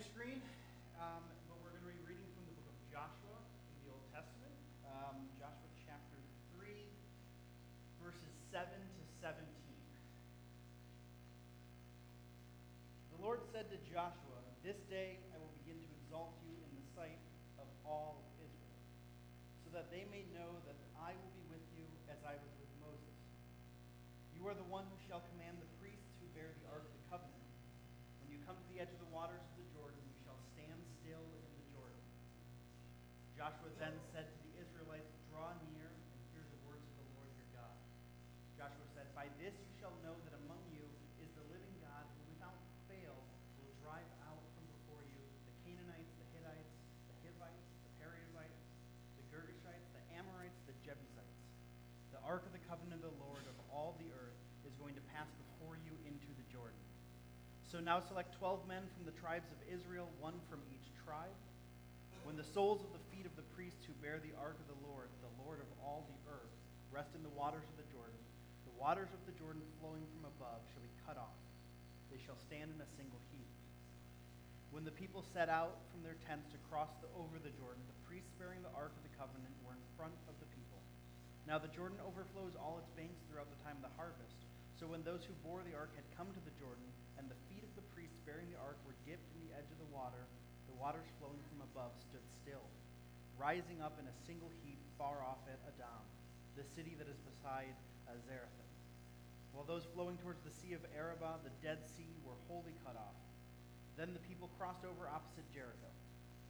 your screen, um, but we're going to be reading from the book of Joshua in the Old Testament, um, Joshua chapter 3, verses 7 to 17. The Lord said to Joshua, This day I will begin to exalt you in the sight of all Israel, so that they may know that I will be with you as I was with Moses. You are the one who shall command So now select 12 men from the tribes of Israel, one from each tribe. When the soles of the feet of the priests who bear the ark of the Lord, the Lord of all the earth, rest in the waters of the Jordan, the waters of the Jordan flowing from above shall be cut off. They shall stand in a single heap. When the people set out from their tents to cross the, over the Jordan, the priests bearing the ark of the covenant were in front of the people. Now the Jordan overflows all its banks throughout the time of the harvest. So when those who bore the ark had come to the Jordan, and the bearing the ark were dipped in the edge of the water, the waters flowing from above stood still, rising up in a single heap far off at Adam, the city that is beside uh, While those flowing towards the sea of Arabah, the Dead Sea, were wholly cut off. Then the people crossed over opposite Jericho.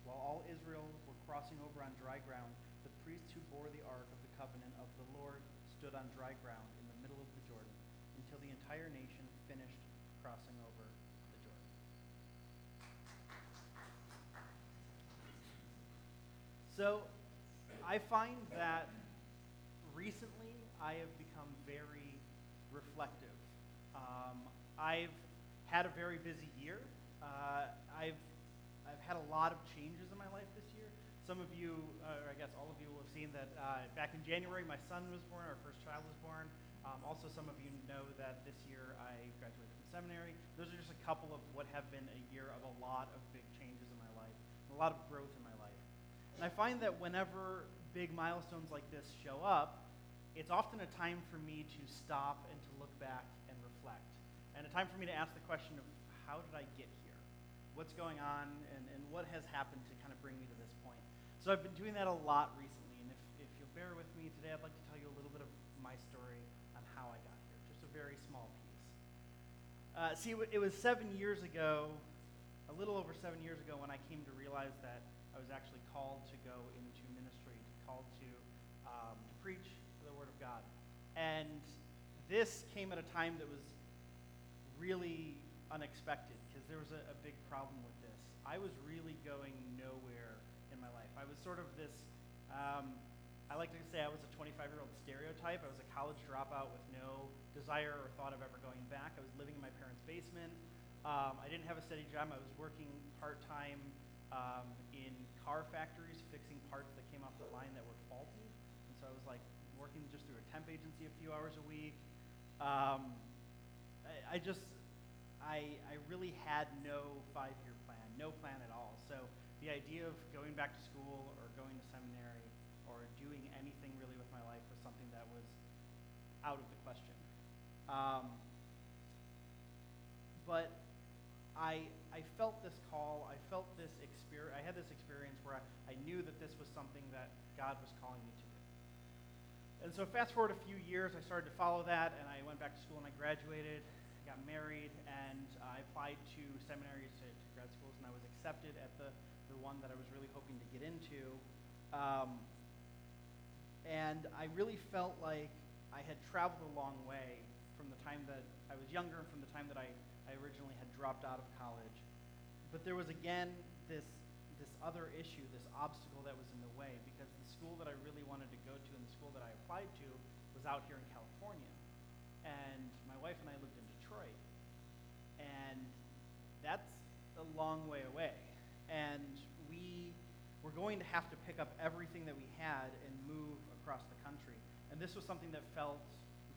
While all Israel were crossing over on dry ground, the priests who bore the ark of the covenant of the Lord stood on dry ground in the middle of the Jordan until the entire nation finished crossing over the Jordan. So I find that recently I have become very reflective. Um, I've had a very busy year. Uh, I've, I've had a lot of changes in my life this year. Some of you, uh, or I guess all of you, will have seen that uh, back in January my son was born, our first child was born. Um, also, some of you know that this year I graduated from seminary. Those are just a couple of what have been a year of a lot of big changes in my life, a lot of growth in my life. And I find that whenever big milestones like this show up, it's often a time for me to stop and to look back and reflect. And a time for me to ask the question of how did I get here? What's going on and, and what has happened to kind of bring me to this point? So I've been doing that a lot recently. And if, if you'll bear with me today, I'd like to tell you a little bit of my story on how I got here, just a very small piece. Uh, see, it was seven years ago, a little over seven years ago, when I came to realize that I was actually called to go into ministry, called to, um, to preach the Word of God. And this came at a time that was really unexpected because there was a, a, big problem with this. I was really going nowhere in my life. I was sort of this, um, I like to say I was a 25 year old stereotype. I was a college dropout with no desire or thought of ever going back. I was living in my parents' basement. Um, I didn't have a steady job. I was working part time um, in car factories fixing parts that came off the line that were faulty. And so I was like working just through a temp agency a few hours a week. Um, I, I, just, I, I really had no five year plan, no plan at all. So the idea of going back to school or going to seminary or doing anything really with my life was something that was out of the question. Um, but I, I felt this call. I felt this experience. I had this experience where I, I knew that this was something that God was calling me to do. And so, fast forward a few years, I started to follow that, and I went back to school and I graduated, got married, and I applied to seminaries, to, to grad schools, and I was accepted at the, the one that I was really hoping to get into. Um, and I really felt like I had traveled a long way from the time that I was younger and from the time that I, I originally had dropped out of college. But there was again this, this other issue, this obstacle that was in the way, because the school that I really wanted to go to and the school that I applied to was out here in California. And my wife and I lived in Detroit. And that's a long way away. And we were going to have to pick up everything that we had and move across the country. And this was something that felt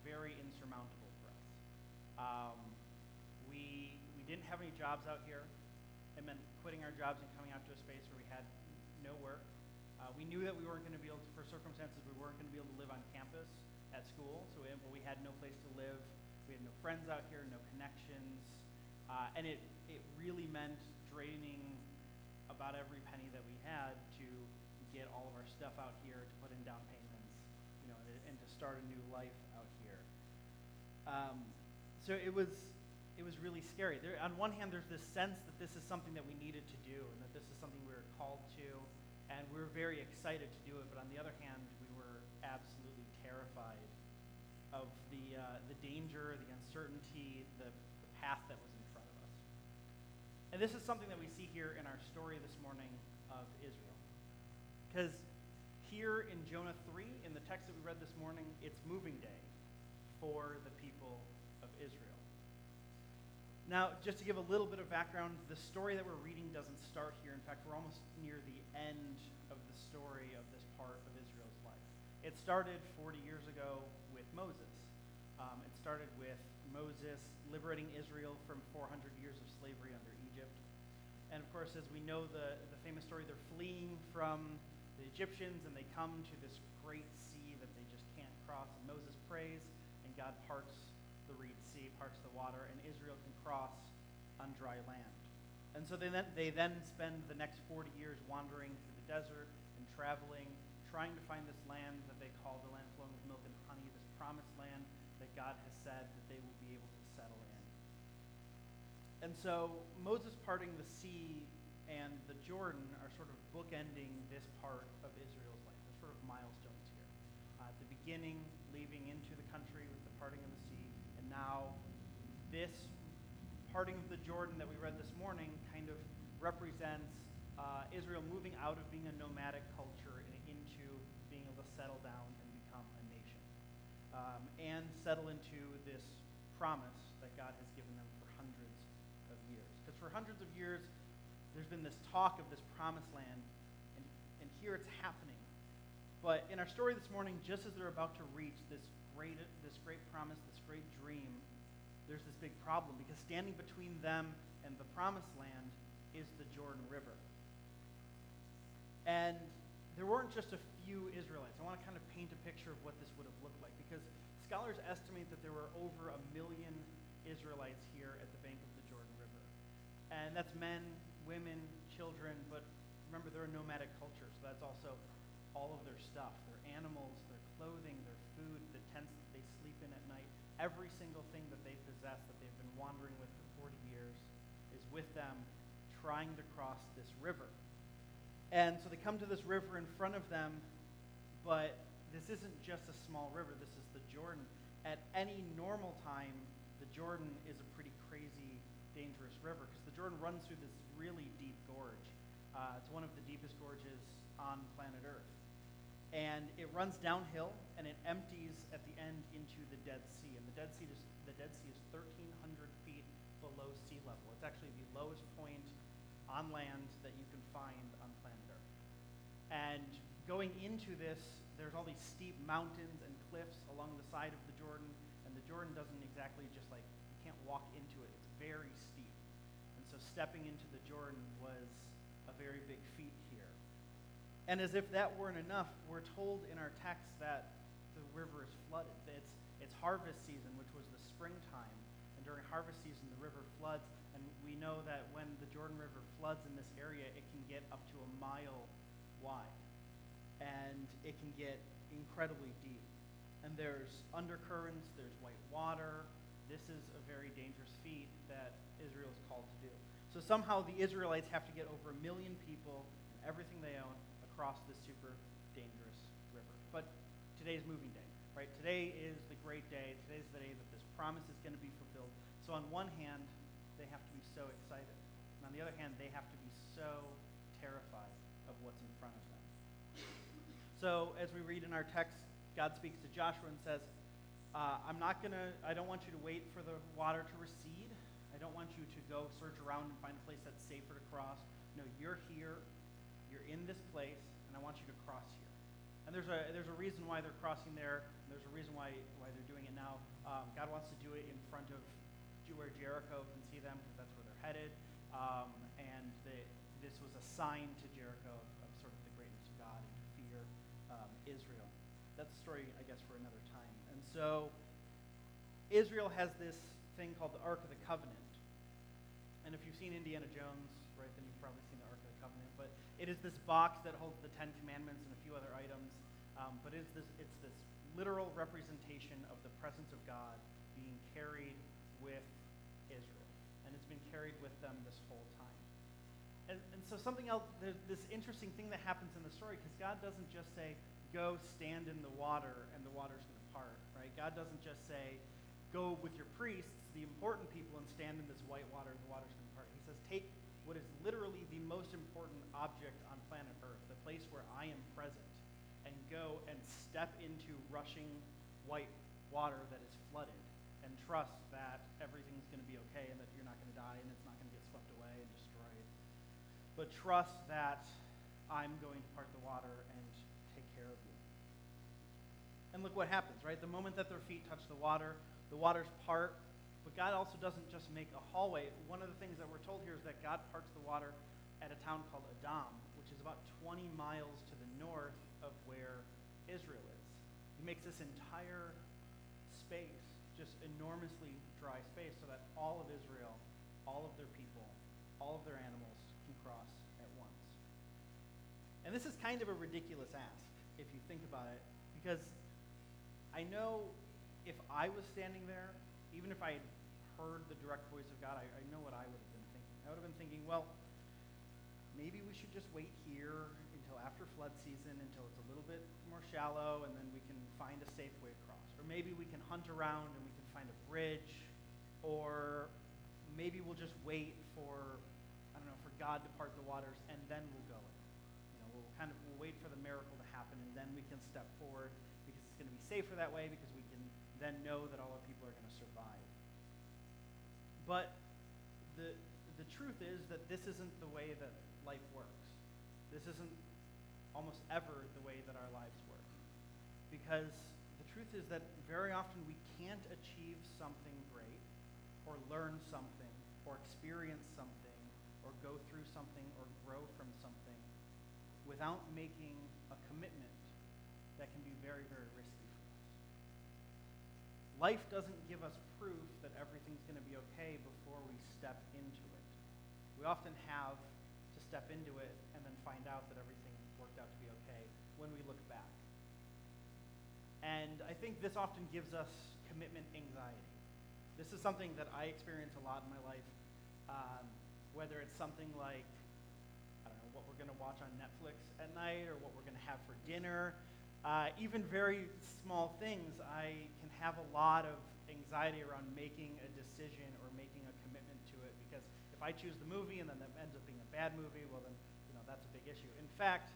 very insurmountable for us. Um, we, we didn't have any jobs out here. It meant quitting our jobs and coming out to a space where we had no work. Uh, we knew that we weren't going to be able to, for circumstances, we weren't going to be able to live on campus at school, so we, we had no place to live. We had no friends out here, no connections, uh, and it, it really meant draining about every penny that we had to get all of our stuff out here, to put in down payments, you know, and, and to start a new life out here. Um, so it was, it was really scary. There, on one hand, there's this sense that this is something that we needed to do and that this is something we were called to, and we were very excited to do it. But on the other hand, we were absolutely terrified of the, uh, the danger, the uncertainty, the, the path that was in front of us. And this is something that we see here in our story this morning of Israel. Because here in Jonah 3, in the text that we read this morning, it's moving day for the people of Israel. Now, just to give a little bit of background, the story that we're reading doesn't start here. In fact, we're almost near the end of the story of this part of Israel's life. It started 40 years ago with Moses. Um, it started with Moses liberating Israel from 400 years of slavery under Egypt. And of course, as we know the, the famous story, they're fleeing from the Egyptians, and they come to this great sea that they just can't cross. And Moses prays, and God parts the Reed Sea, parts the water, and Israel can cross on dry land. And so they then, they then spend the next 40 years wandering through the desert and traveling, trying to find this land that they call the land flowing with milk and honey, this promised land that God has said that they will be able to settle in. And so Moses parting the sea and the Jordan are sort of bookending this part of Israel's life. They're sort of milestones here. Uh, at the beginning, leaving into the country with the parting of now this parting of the Jordan that we read this morning kind of represents uh, Israel moving out of being a nomadic culture and into being able to settle down and become a nation, um, and settle into this promise that God has given them for hundreds of years. Because for hundreds of years, there's been this talk of this promised land, and, and here it's happening. But in our story this morning, just as they're about to reach this great, this great promise, this great dream, there's this big problem because standing between them and the promised land is the Jordan River. And there weren't just a few Israelites. I want to kind of paint a picture of what this would have looked like because scholars estimate that there were over a million Israelites here at the bank of the Jordan River. And that's men, women, children, but remember they're a nomadic culture, so that's also all of their stuff, their animals, their clothing, their Every single thing that they possess that they've been wandering with for 40 years is with them trying to cross this river. And so they come to this river in front of them, but this isn't just a small river, this is the Jordan. At any normal time, the Jordan is a pretty crazy, dangerous river because the Jordan runs through this really deep gorge. Uh, it's one of the deepest gorges on planet Earth. And it runs downhill and it empties at the end into the Dead Sea. And the Dead Sea is, the Dead sea is 1,300 feet below sea level. It's actually the lowest point on land that you can find on planet Earth. And going into this, there's all these steep mountains and cliffs along the side of the Jordan. And the Jordan doesn't exactly just like, you can't walk into it. It's very steep. And so stepping into the Jordan was a very big feat. And as if that weren't enough, we're told in our text that the river is flooded. It's, it's harvest season, which was the springtime. And during harvest season, the river floods. And we know that when the Jordan River floods in this area, it can get up to a mile wide. And it can get incredibly deep. And there's undercurrents, there's white water. This is a very dangerous feat that Israel is called to do. So somehow the Israelites have to get over a million people and everything they own across this super dangerous river. But today's moving day, right? Today is the great day. Today's the day that this promise is going to be fulfilled. So on one hand, they have to be so excited. And on the other hand, they have to be so terrified of what's in front of them. So as we read in our text, God speaks to Joshua and says, uh, I'm not going to, I don't want you to wait for the water to recede. I don't want you to go search around and find a place that's safer to cross. No, you're here you're in this place, and I want you to cross here. And there's a, there's a reason why they're crossing there. there's a reason why, why they're doing it now. Um, God wants to do it in front of where Jericho can see them, because that's where they're headed. Um, and the, this was a sign to Jericho of, of, sort of the greatness of God and to fear um, Israel. That's a story, I guess, for another time. And so Israel has this thing called the Ark of the Covenant. And if you've seen Indiana Jones, it is this box that holds the Ten Commandments and a few other items. Um, but it's this, it's this literal representation of the presence of God being carried with Israel. And it's been carried with them this whole time. And, and so something else, there's this interesting thing that happens in the story because God doesn't just say, go stand in the water and the water's going to part, right? God doesn't just say, go with your priests, the important people, and stand in this white water and the water's going to part. He says, take what is literally the most important object on planet Earth, the place where I am present, and go and step into rushing white water that is flooded and trust that everything's going to be okay and that you're not going to die and it's not going to get swept away and destroyed. But trust that I'm going to part the water and take care of you. And look what happens, right? The moment that their feet touch the water, the waters part. But God also doesn't just make a hallway. One of the things that we're told here is that God parts the water at a town called Adam, which is about 20 miles to the north of where Israel is. He makes this entire space just enormously dry space so that all of Israel, all of their people, all of their animals can cross at once. And this is kind of a ridiculous ask if you think about it, because I know if I was standing there, even if I had heard the direct voice of God, I, I know what I would have been thinking. I would have been thinking, well, maybe we should just wait here until after flood season, until it's a little bit more shallow, and then we can find a safe way across. Or maybe we can hunt around and we can find a bridge. Or maybe we'll just wait for, I don't know, for God to part the waters, and then we'll go. You know, we'll kind of we'll wait for the miracle to happen, and then we can step forward because it's going to be safer that way because we can then know that all our people are going to survive. But the, the truth is that this isn't the way that life works. This isn't almost ever the way that our lives work. Because the truth is that very often we can't achieve something great or learn something or experience something or go through something or grow from something without making a commitment that can be very, very risky for us. Life doesn't give us proof going to be okay before we step into it. We often have to step into it and then find out that everything worked out to be okay when we look back. And I think this often gives us commitment anxiety. This is something that I experience a lot in my life, um, whether it's something like, I don't know, what we're going to watch on Netflix at night or what we're going to have for dinner. Uh, even very small things, I can have a lot of anxiety around making a decision or making a commitment to it because if I choose the movie and then that ends up being a bad movie, well then, you know, that's a big issue. In fact,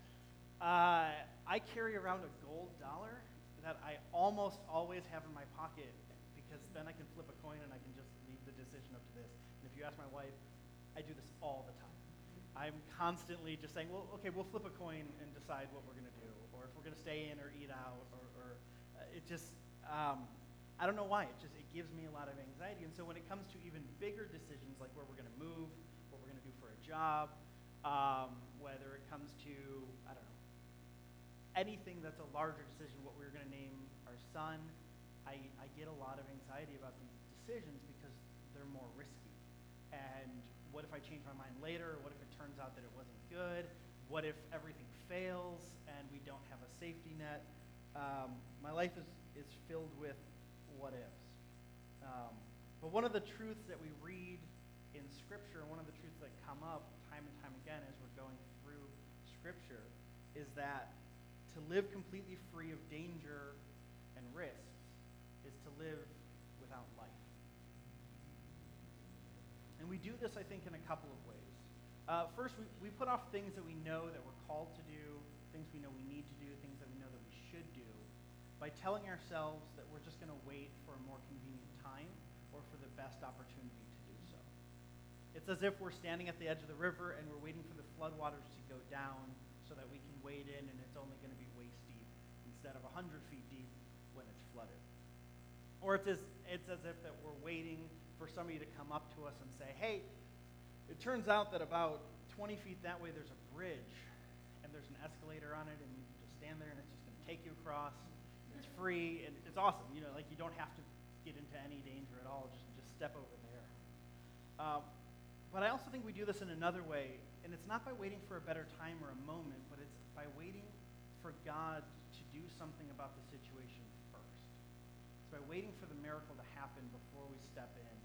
uh, I carry around a gold dollar that I almost always have in my pocket because then I can flip a coin and I can just leave the decision up to this. And if you ask my wife, I do this all the time. I'm constantly just saying, well, okay, we'll flip a coin and decide what we're going to do, or if we're going to stay in or eat out, or, or uh, it just, um, I don't know why. It just it gives me a lot of anxiety. And so when it comes to even bigger decisions, like where we're going to move, what we're going to do for a job, um, whether it comes to, I don't know, anything that's a larger decision, what we are going to name our son, I, I get a lot of anxiety about these decisions because they're more risky. And what if I change my mind later? What if it turns out that it wasn't good? What if everything fails and we don't have a safety net? Um, my life is, is filled with what ifs. Um, but one of the truths that we read in Scripture, and one of the truths that come up time and time again as we're going through Scripture, is that to live completely free of danger and risks is to live without life. And we do this, I think, in a couple of ways. Uh, first, we, we put off things that we know that we're called to do, things we know we need to do, things that we know that we should do, by telling ourselves that we're just going to wait for a more convenient time or for the best opportunity to do so. It's as if we're standing at the edge of the river and we're waiting for the floodwaters to go down so that we can wade in and it's only going to be waist deep instead of 100 feet deep when it's flooded. Or it's as, it's as if that we're waiting for somebody to come up to us and say, hey, it turns out that about 20 feet that way there's a bridge, and there's an escalator on it, and you can just stand there, and it's just going to take you across. Free, and it's awesome. You know, like you don't have to get into any danger at all. Just just step over there. Um, but I also think we do this in another way, and it's not by waiting for a better time or a moment, but it's by waiting for God to do something about the situation first. It's by waiting for the miracle to happen before we step in.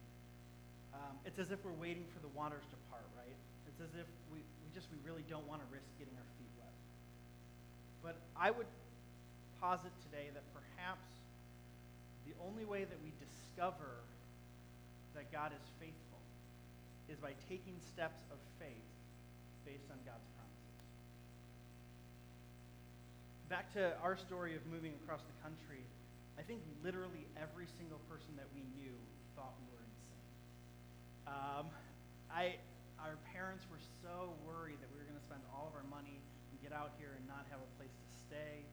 Um, it's as if we're waiting for the waters to part, right? It's as if we, we just we really don't want to risk getting our feet wet. But I would posit today that perhaps the only way that we discover that God is faithful is by taking steps of faith based on God's promises. Back to our story of moving across the country, I think literally every single person that we knew thought we were insane. Um, I, our parents were so worried that we were going to spend all of our money and get out here and not have a place to stay.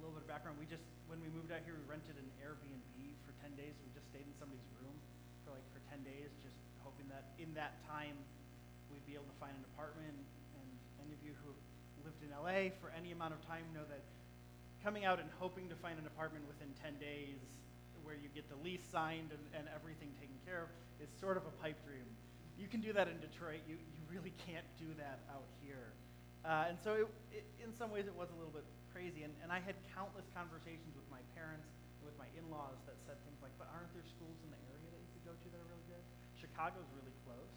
Little bit of background: we just, when we moved out here, we rented an Airbnb for 10 days. We just stayed in somebody's room for like for 10 days, just hoping that in that time we'd be able to find an apartment. And any of you who lived in LA for any amount of time know that coming out and hoping to find an apartment within 10 days where you get the lease signed and, and everything taken care of is sort of a pipe dream. You can do that in Detroit. You, you really can't do that out here. Uh, and so it, it, in some ways it was a little bit crazy. And, and I had countless conversations with my parents and with my in-laws that said things like, but aren't there schools in the area that you could go to that are really good? Chicago's really close.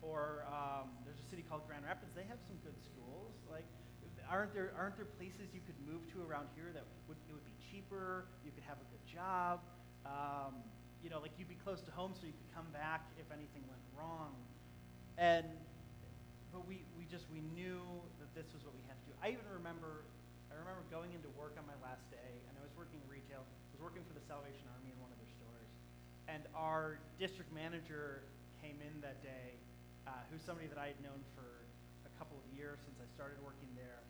Or um, there's a city called Grand Rapids. They have some good schools. Like, aren't there aren't there places you could move to around here that would it would be cheaper? You could have a good job. Um, you know, like you'd be close to home, so you could come back if anything went wrong. And but we we just we knew this was what we had to do. I even remember I remember going into work on my last day, and I was working retail. I was working for the Salvation Army in one of their stores, and our district manager came in that day, uh, who's somebody that I had known for a couple of years since I started working there.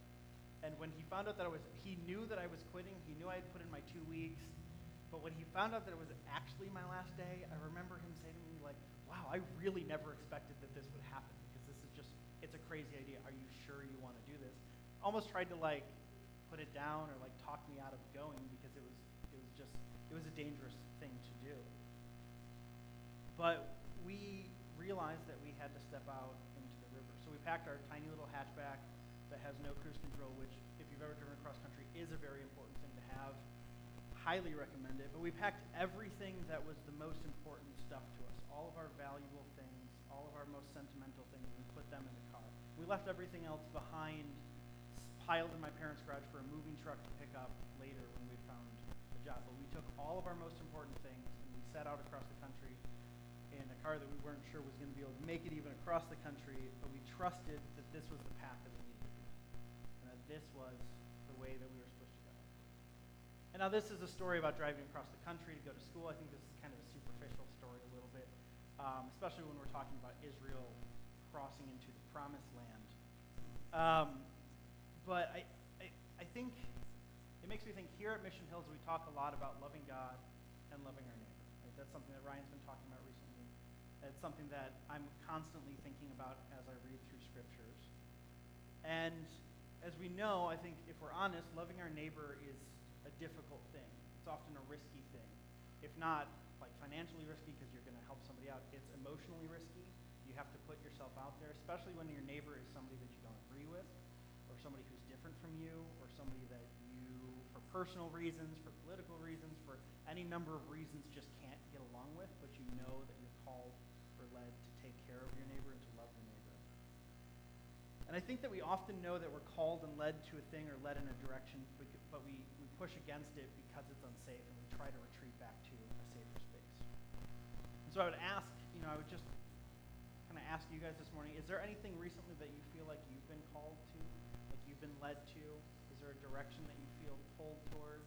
And when he found out that I was, he knew that I was quitting. He knew I had put in my two weeks. But when he found out that it was actually my last day, I remember him saying to me, like, wow, I really never expected that this would happen because this is just, it's a crazy idea. Are you sure you want to do this? Almost tried to, like, put it down or, like, talk me out of going because it was, it was just, it was a dangerous thing to do. But we realized that we had to step out into the river. So we packed our tiny little hatchback that has no cruise control, which, if you've ever driven across country, is a very important thing to have. Highly recommend it. But we packed everything that was the most important stuff to us all of our valuable all of our most sentimental things, and put them in the car. We left everything else behind, piled in my parents' garage for a moving truck to pick up later when we found a job. But we took all of our most important things and we set out across the country in a car that we weren't sure was going to be able to make it even across the country, but we trusted that this was the path that we needed to be and that this was the way that we were supposed to go. And now this is a story about driving across the country to go to school. I think this is kind of a superficial story a um, especially when we're talking about Israel crossing into the promised land. Um, but I, I, I think it makes me think here at Mission Hills we talk a lot about loving God and loving our neighbor. Right? That's something that Ryan's been talking about recently. It's something that I'm constantly thinking about as I read through scriptures. And as we know, I think if we're honest, loving our neighbor is a difficult thing. It's often a risky thing. If not like financially risky because you're going to help somebody out, it's emotionally risky. You have to put yourself out there, especially when your neighbor is somebody that you don't agree with, or somebody who's different from you, or somebody that you, for personal reasons, for political reasons, for any number of reasons, just can't get along with, but you know that you're called or led to take care of your neighbor and to love your neighbor. And I think that we often know that we're called and led to a thing or led in a direction, but we, we push against it because it's unsafe and we try to retreat back to a safer space. And so I would ask, you know, I would just kind of ask you guys this morning, is there anything recently that you feel like you've been called to, like you've been led to? Is there a direction that you feel pulled towards,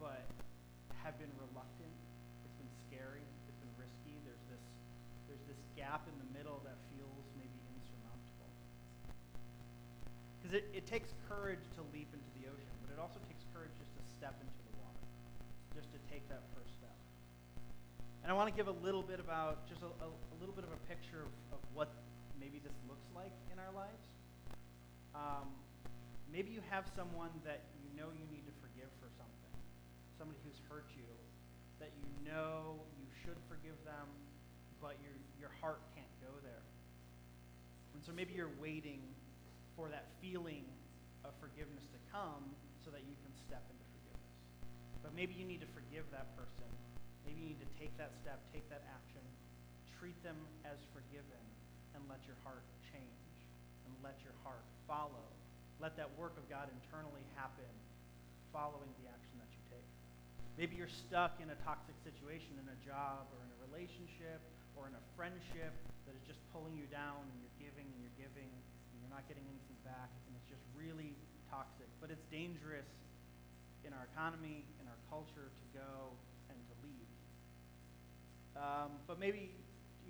but have been reluctant? It's been scary. It's been risky. There's this, there's this gap in the middle that feels maybe insurmountable. Because it, it takes courage to leap into the ocean, but it also takes courage just to step into the water, just to take that first step. And I want to give a little bit about, just a, a, a little bit of a picture of, of, what maybe this looks like in our lives. Um, maybe you have someone that you know you need to forgive for something, somebody who's hurt you, that you know you should forgive them, but your, your heart can't go there. And so maybe you're waiting for that feeling of forgiveness to come so that you can step into forgiveness. But maybe you need to forgive that person. Maybe you need to take that step, take that action, treat them as forgiven, and let your heart change and let your heart follow. Let that work of God internally happen following the action that you take. Maybe you're stuck in a toxic situation in a job or in a relationship or in a friendship that is just pulling you down and you're giving and you're giving and you're not getting anything back and it's just really toxic. But it's dangerous in our economy, in our culture to go. Um, but maybe,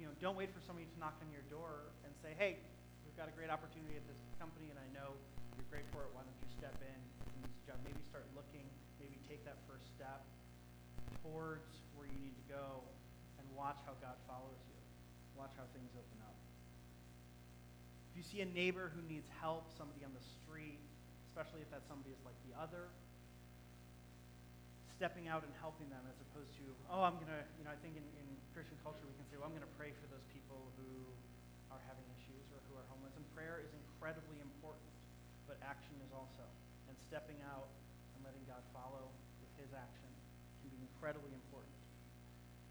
you know, don't wait for somebody to knock on your door and say, hey, we've got a great opportunity at this company and I know you're great for it. Why don't you step in and use the job? Maybe start looking, maybe take that first step towards where you need to go and watch how God follows you. Watch how things open up. If you see a neighbor who needs help, somebody on the street, especially if that somebody is like the other, stepping out and helping them as opposed to, oh, I'm going to, you know, I think in, in Christian culture we can say, well, I'm going to pray for those people who are having issues or who are homeless. And prayer is incredibly important, but action is also. And stepping out and letting God follow with his action can be incredibly important.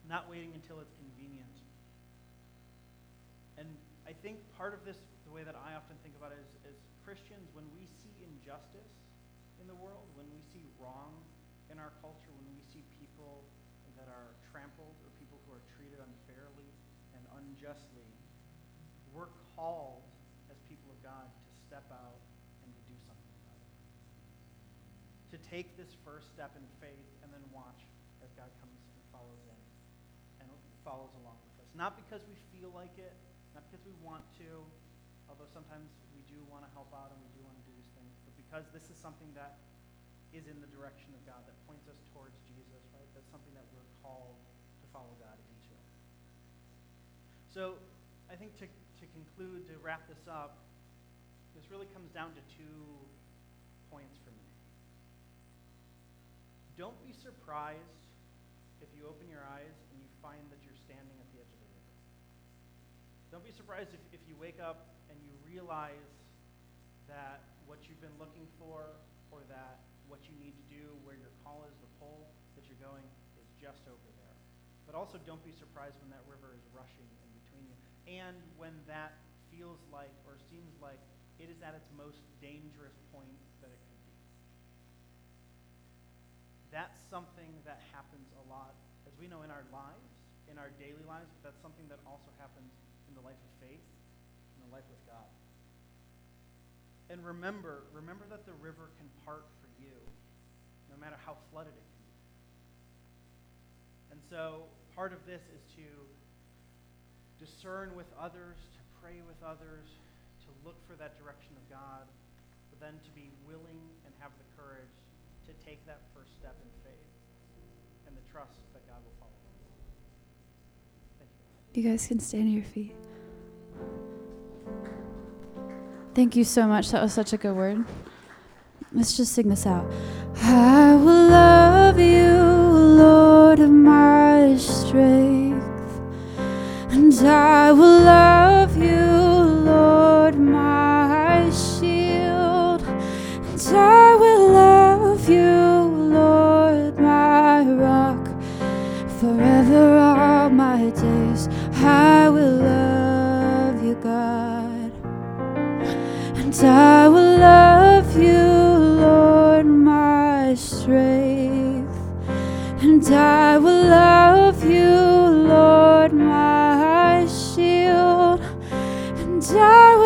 Not waiting until it's convenient. And I think part of this, the way that I often think about it is, as Christians, when we see injustice in the world, when we see wrong in our culture when we see people that are trampled or people who are treated unfairly and unjustly, we're called as people of God to step out and to do something about it. To take this first step in faith and then watch as God comes and follows in and follows along with us. Not because we feel like it, not because we want to, although sometimes we do want to help out and we do want to do these things, but because this is something that is in the direction of God, that points us towards Jesus, right? That's something that we're called to follow God into. So I think to, to conclude, to wrap this up, this really comes down to two points for me. Don't be surprised if you open your eyes and you find that you're standing at the edge of the river. Don't be surprised if, if you wake up and you realize that what you've been looking for or that what you need to do, where your call is, the pole that you're going is just over there. But also don't be surprised when that river is rushing in between you. And when that feels like or seems like it is at its most dangerous point that it could be. That's something that happens a lot, as we know, in our lives, in our daily lives, but that's something that also happens in the life of faith, in the life with God. And remember, remember that the river can part for you, no matter how flooded it can be. And so part of this is to discern with others, to pray with others, to look for that direction of God, but then to be willing and have the courage to take that first step in faith and the trust that God will follow. You. You guys can stand on your feet. Thank you so much. That was such a good word. Let's just sing this out. I will love you, Lord of my strength, and I will love you, Lord, my shield, and I will love you, Lord, my rock, forever all my days. I will love you, God. And I strength. And I will love you, Lord, my shield. And I